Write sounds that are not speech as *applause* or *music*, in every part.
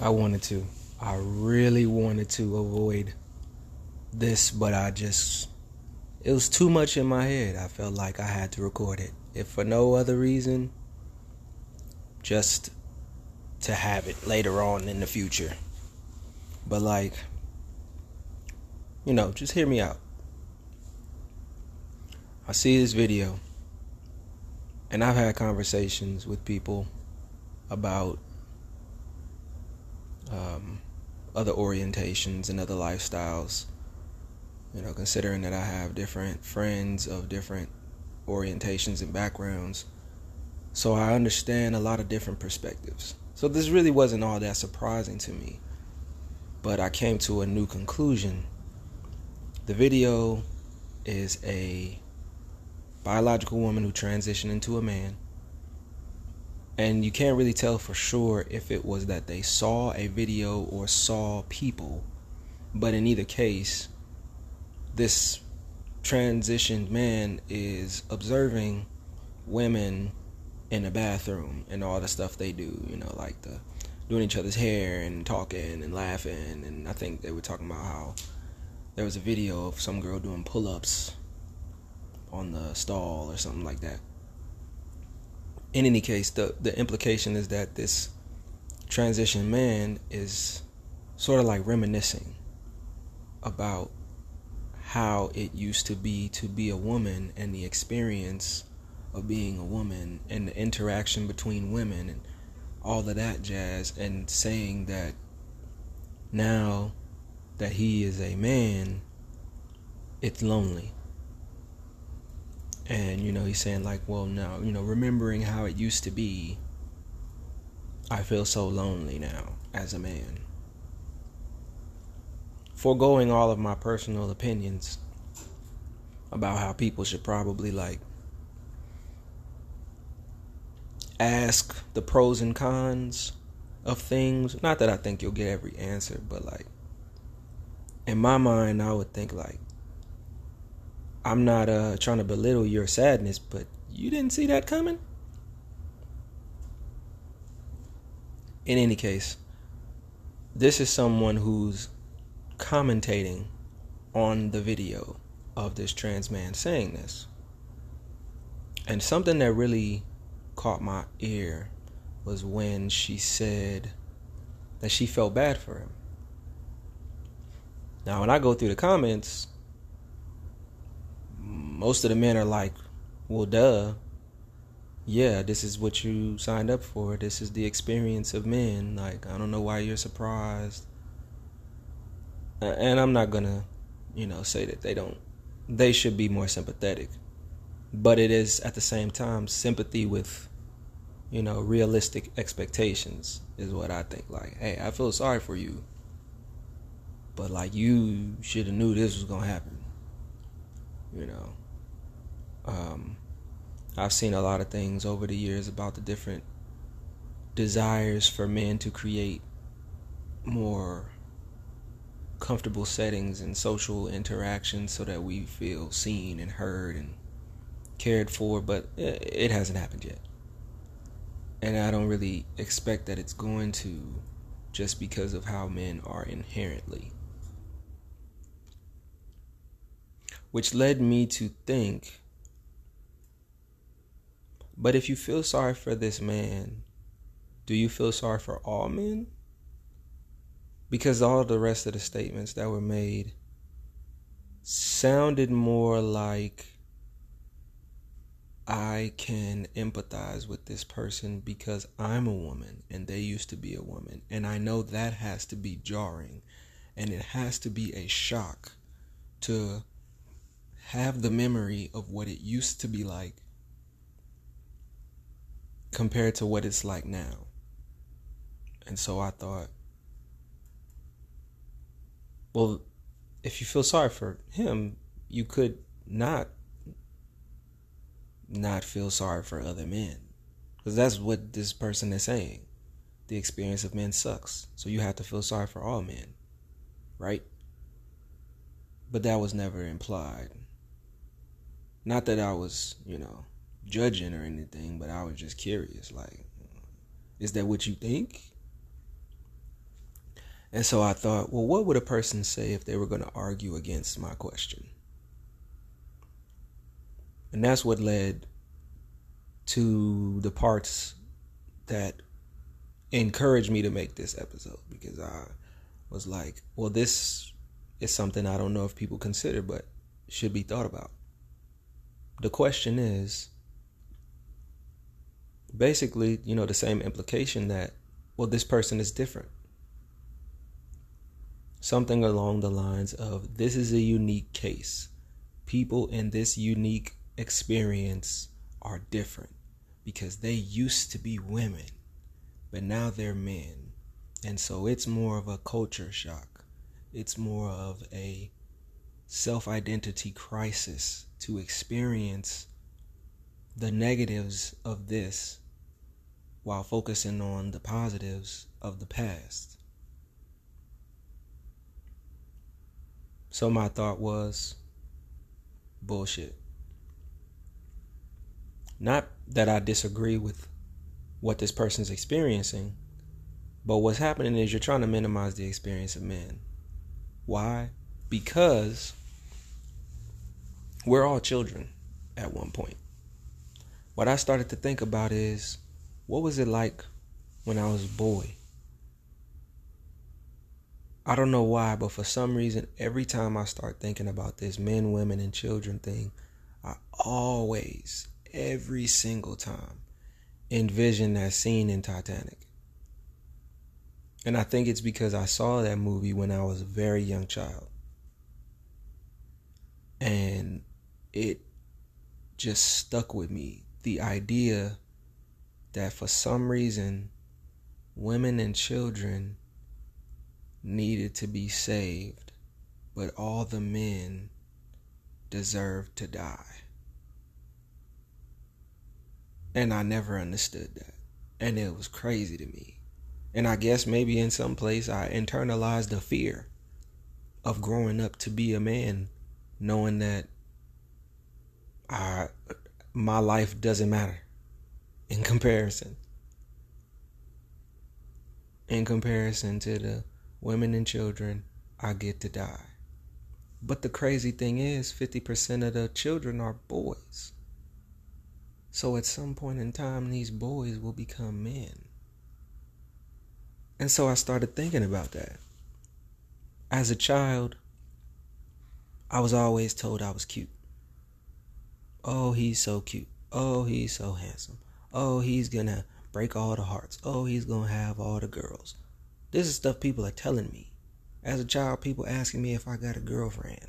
I wanted to. I really wanted to avoid this, but I just. It was too much in my head. I felt like I had to record it. If for no other reason, just to have it later on in the future. But, like, you know, just hear me out. I see this video, and I've had conversations with people about um, other orientations and other lifestyles. You know, considering that I have different friends of different orientations and backgrounds. So I understand a lot of different perspectives. So this really wasn't all that surprising to me. But I came to a new conclusion. The video is a biological woman who transitioned into a man and you can't really tell for sure if it was that they saw a video or saw people. But in either case, this transitioned man is observing women in the bathroom and all the stuff they do, you know, like the doing each other's hair and talking and laughing and I think they were talking about how there was a video of some girl doing pull-ups on the stall or something like that in any case, the the implication is that this transition man is sort of like reminiscing about how it used to be to be a woman and the experience of being a woman and the interaction between women and all of that jazz and saying that now that he is a man it's lonely and, you know, he's saying, like, well, now, you know, remembering how it used to be, I feel so lonely now as a man. Foregoing all of my personal opinions about how people should probably, like, ask the pros and cons of things. Not that I think you'll get every answer, but, like, in my mind, I would think, like, I'm not uh, trying to belittle your sadness, but you didn't see that coming? In any case, this is someone who's commentating on the video of this trans man saying this. And something that really caught my ear was when she said that she felt bad for him. Now, when I go through the comments, most of the men are like, well, duh. Yeah, this is what you signed up for. This is the experience of men. Like, I don't know why you're surprised. And I'm not gonna, you know, say that they don't, they should be more sympathetic. But it is at the same time sympathy with, you know, realistic expectations is what I think. Like, hey, I feel sorry for you. But like, you should have knew this was gonna happen. You know. Um, I've seen a lot of things over the years about the different desires for men to create more comfortable settings and social interactions so that we feel seen and heard and cared for, but it hasn't happened yet. And I don't really expect that it's going to just because of how men are inherently. Which led me to think but if you feel sorry for this man, do you feel sorry for all men? Because all the rest of the statements that were made sounded more like I can empathize with this person because I'm a woman and they used to be a woman. And I know that has to be jarring and it has to be a shock to have the memory of what it used to be like compared to what it's like now. And so I thought, well, if you feel sorry for him, you could not not feel sorry for other men. Because that's what this person is saying. The experience of men sucks. So you have to feel sorry for all men. Right? But that was never implied. Not that I was, you know, judging or anything, but I was just curious. Like, is that what you think? And so I thought, well, what would a person say if they were going to argue against my question? And that's what led to the parts that encouraged me to make this episode because I was like, well, this is something I don't know if people consider, but should be thought about. The question is basically, you know, the same implication that, well, this person is different. Something along the lines of this is a unique case. People in this unique experience are different because they used to be women, but now they're men. And so it's more of a culture shock. It's more of a self identity crisis to experience the negatives of this while focusing on the positives of the past. So my thought was bullshit. Not that I disagree with what this person's experiencing, but what's happening is you're trying to minimize the experience of men. Why? Because we're all children at one point. What I started to think about is what was it like when I was a boy? I don't know why, but for some reason, every time I start thinking about this men, women, and children thing, I always, every single time, envision that scene in Titanic. And I think it's because I saw that movie when I was a very young child. And it just stuck with me. The idea that for some reason, women and children needed to be saved, but all the men deserved to die. And I never understood that. And it was crazy to me. And I guess maybe in some place I internalized the fear of growing up to be a man, knowing that I my life doesn't matter in comparison. In comparison to the women and children I get to die. But the crazy thing is, 50% of the children are boys. So at some point in time, these boys will become men. And so I started thinking about that. As a child, I was always told I was cute. Oh, he's so cute. Oh, he's so handsome. Oh, he's gonna break all the hearts. Oh, he's gonna have all the girls. This is stuff people are telling me. As a child, people asking me if I got a girlfriend.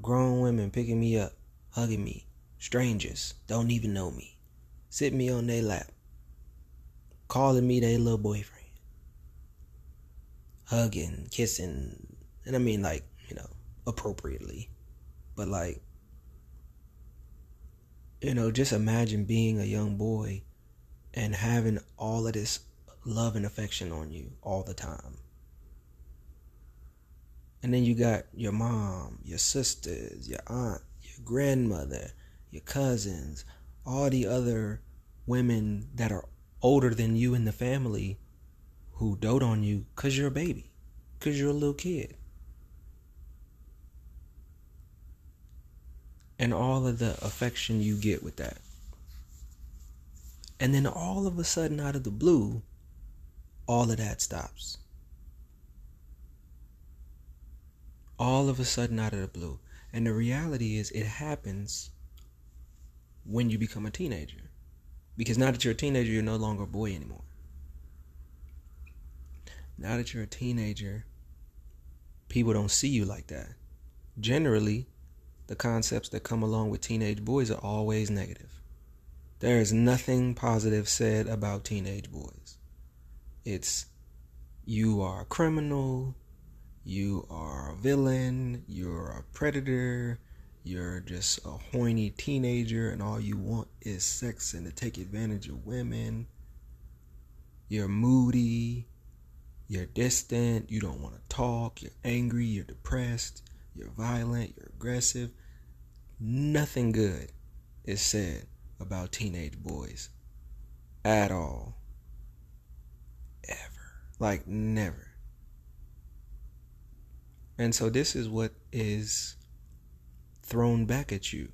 Grown women picking me up, hugging me. Strangers, don't even know me. Sit me on their lap. Calling me their little boyfriend. Hugging, kissing. And I mean, like, you know, appropriately. But, like, you know, just imagine being a young boy and having all of this love and affection on you all the time. And then you got your mom, your sisters, your aunt, your grandmother, your cousins, all the other women that are older than you in the family who dote on you because you're a baby, because you're a little kid. And all of the affection you get with that. And then all of a sudden, out of the blue, all of that stops. All of a sudden, out of the blue. And the reality is, it happens when you become a teenager. Because now that you're a teenager, you're no longer a boy anymore. Now that you're a teenager, people don't see you like that. Generally, the concepts that come along with teenage boys are always negative. There is nothing positive said about teenage boys. It's you are a criminal, you are a villain, you're a predator, you're just a horny teenager, and all you want is sex and to take advantage of women. You're moody, you're distant, you don't want to talk, you're angry, you're depressed, you're violent, you're aggressive. Nothing good is said about teenage boys at all ever. Like, never. And so, this is what is thrown back at you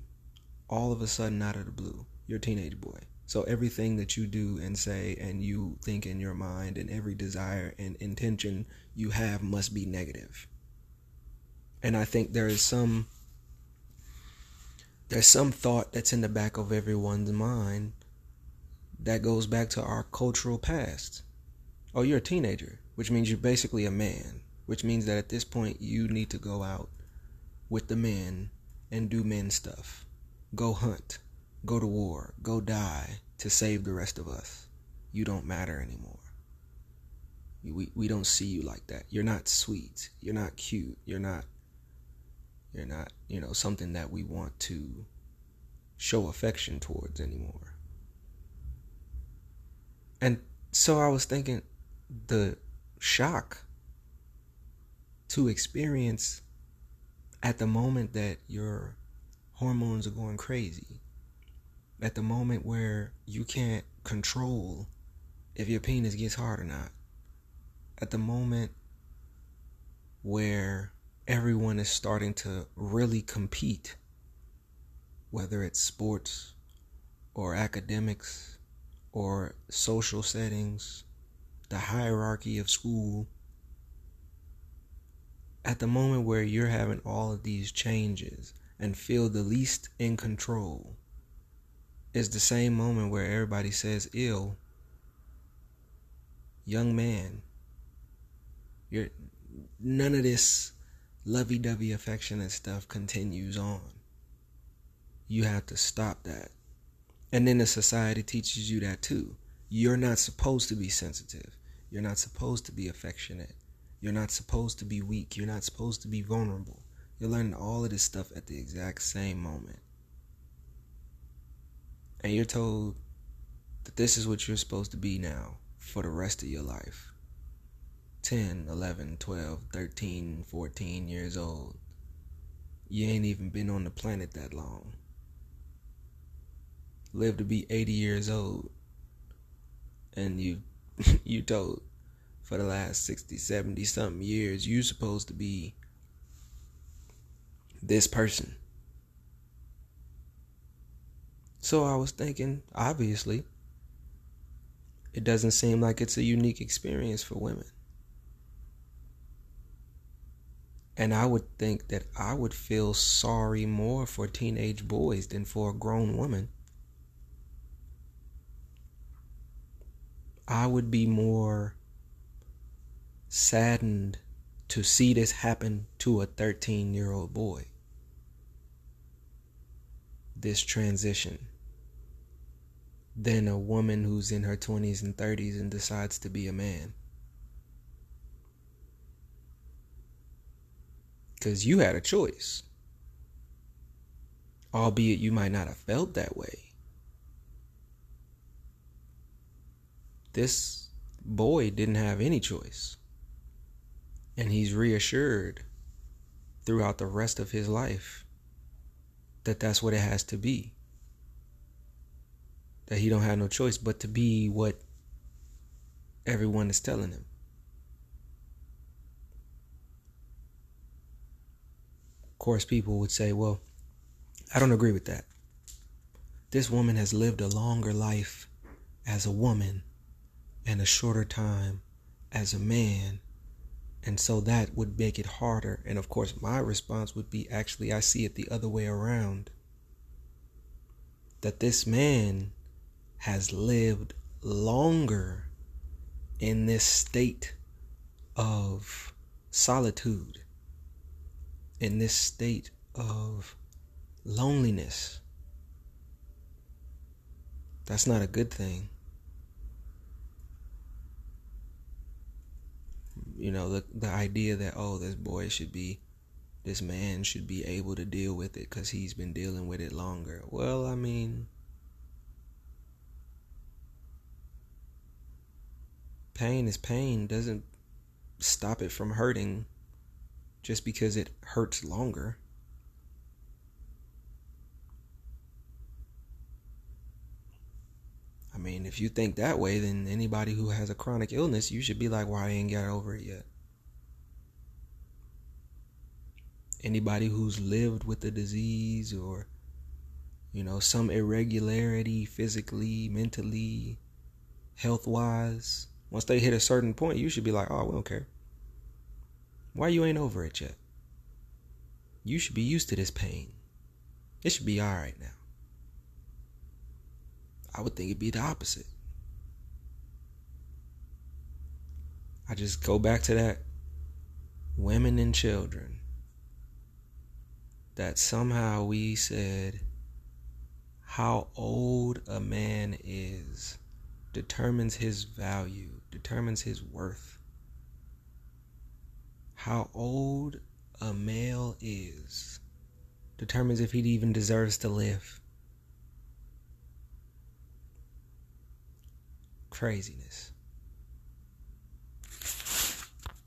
all of a sudden out of the blue. You're a teenage boy. So, everything that you do and say and you think in your mind and every desire and intention you have must be negative. And I think there is some there's some thought that's in the back of everyone's mind that goes back to our cultural past. Oh, you're a teenager, which means you're basically a man, which means that at this point you need to go out with the men and do men stuff. Go hunt, go to war, go die to save the rest of us. You don't matter anymore. We, we don't see you like that. You're not sweet. You're not cute. You're not you're not, you know, something that we want to show affection towards anymore. And so I was thinking the shock to experience at the moment that your hormones are going crazy, at the moment where you can't control if your penis gets hard or not, at the moment where everyone is starting to really compete, whether it's sports or academics or social settings, the hierarchy of school. At the moment where you're having all of these changes and feel the least in control, is the same moment where everybody says ill. Young man, you're none of this lovey dovey affectionate stuff continues on. You have to stop that. And then the society teaches you that too. You're not supposed to be sensitive. You're not supposed to be affectionate. You're not supposed to be weak. You're not supposed to be vulnerable. You're learning all of this stuff at the exact same moment. And you're told that this is what you're supposed to be now for the rest of your life. 10, 11, 12, 13, 14 years old. You ain't even been on the planet that long. Live to be 80 years old. And you *laughs* you told for the last 60, 70 something years you supposed to be this person. So I was thinking, obviously, it doesn't seem like it's a unique experience for women. And I would think that I would feel sorry more for teenage boys than for a grown woman. I would be more saddened to see this happen to a 13 year old boy. This transition than a woman who's in her 20s and 30s and decides to be a man. Because you had a choice. Albeit you might not have felt that way. This boy didn't have any choice. And he's reassured throughout the rest of his life that that's what it has to be. That he don't have no choice but to be what everyone is telling him. Course, people would say, well, I don't agree with that. This woman has lived a longer life as a woman and a shorter time as a man. And so that would make it harder. And of course, my response would be actually, I see it the other way around. That this man has lived longer in this state of solitude in this state of loneliness. That's not a good thing. You know, the the idea that oh, this boy should be this man should be able to deal with it cuz he's been dealing with it longer. Well, I mean, pain is pain doesn't stop it from hurting just because it hurts longer. I mean, if you think that way, then anybody who has a chronic illness, you should be like, why well, I ain't got over it yet? Anybody who's lived with the disease or, you know, some irregularity physically, mentally, health wise, once they hit a certain point, you should be like, oh, we don't care. Why you ain't over it yet? You should be used to this pain. It should be all right now. I would think it'd be the opposite. I just go back to that women and children that somehow we said how old a man is determines his value, determines his worth. How old a male is determines if he even deserves to live. Craziness.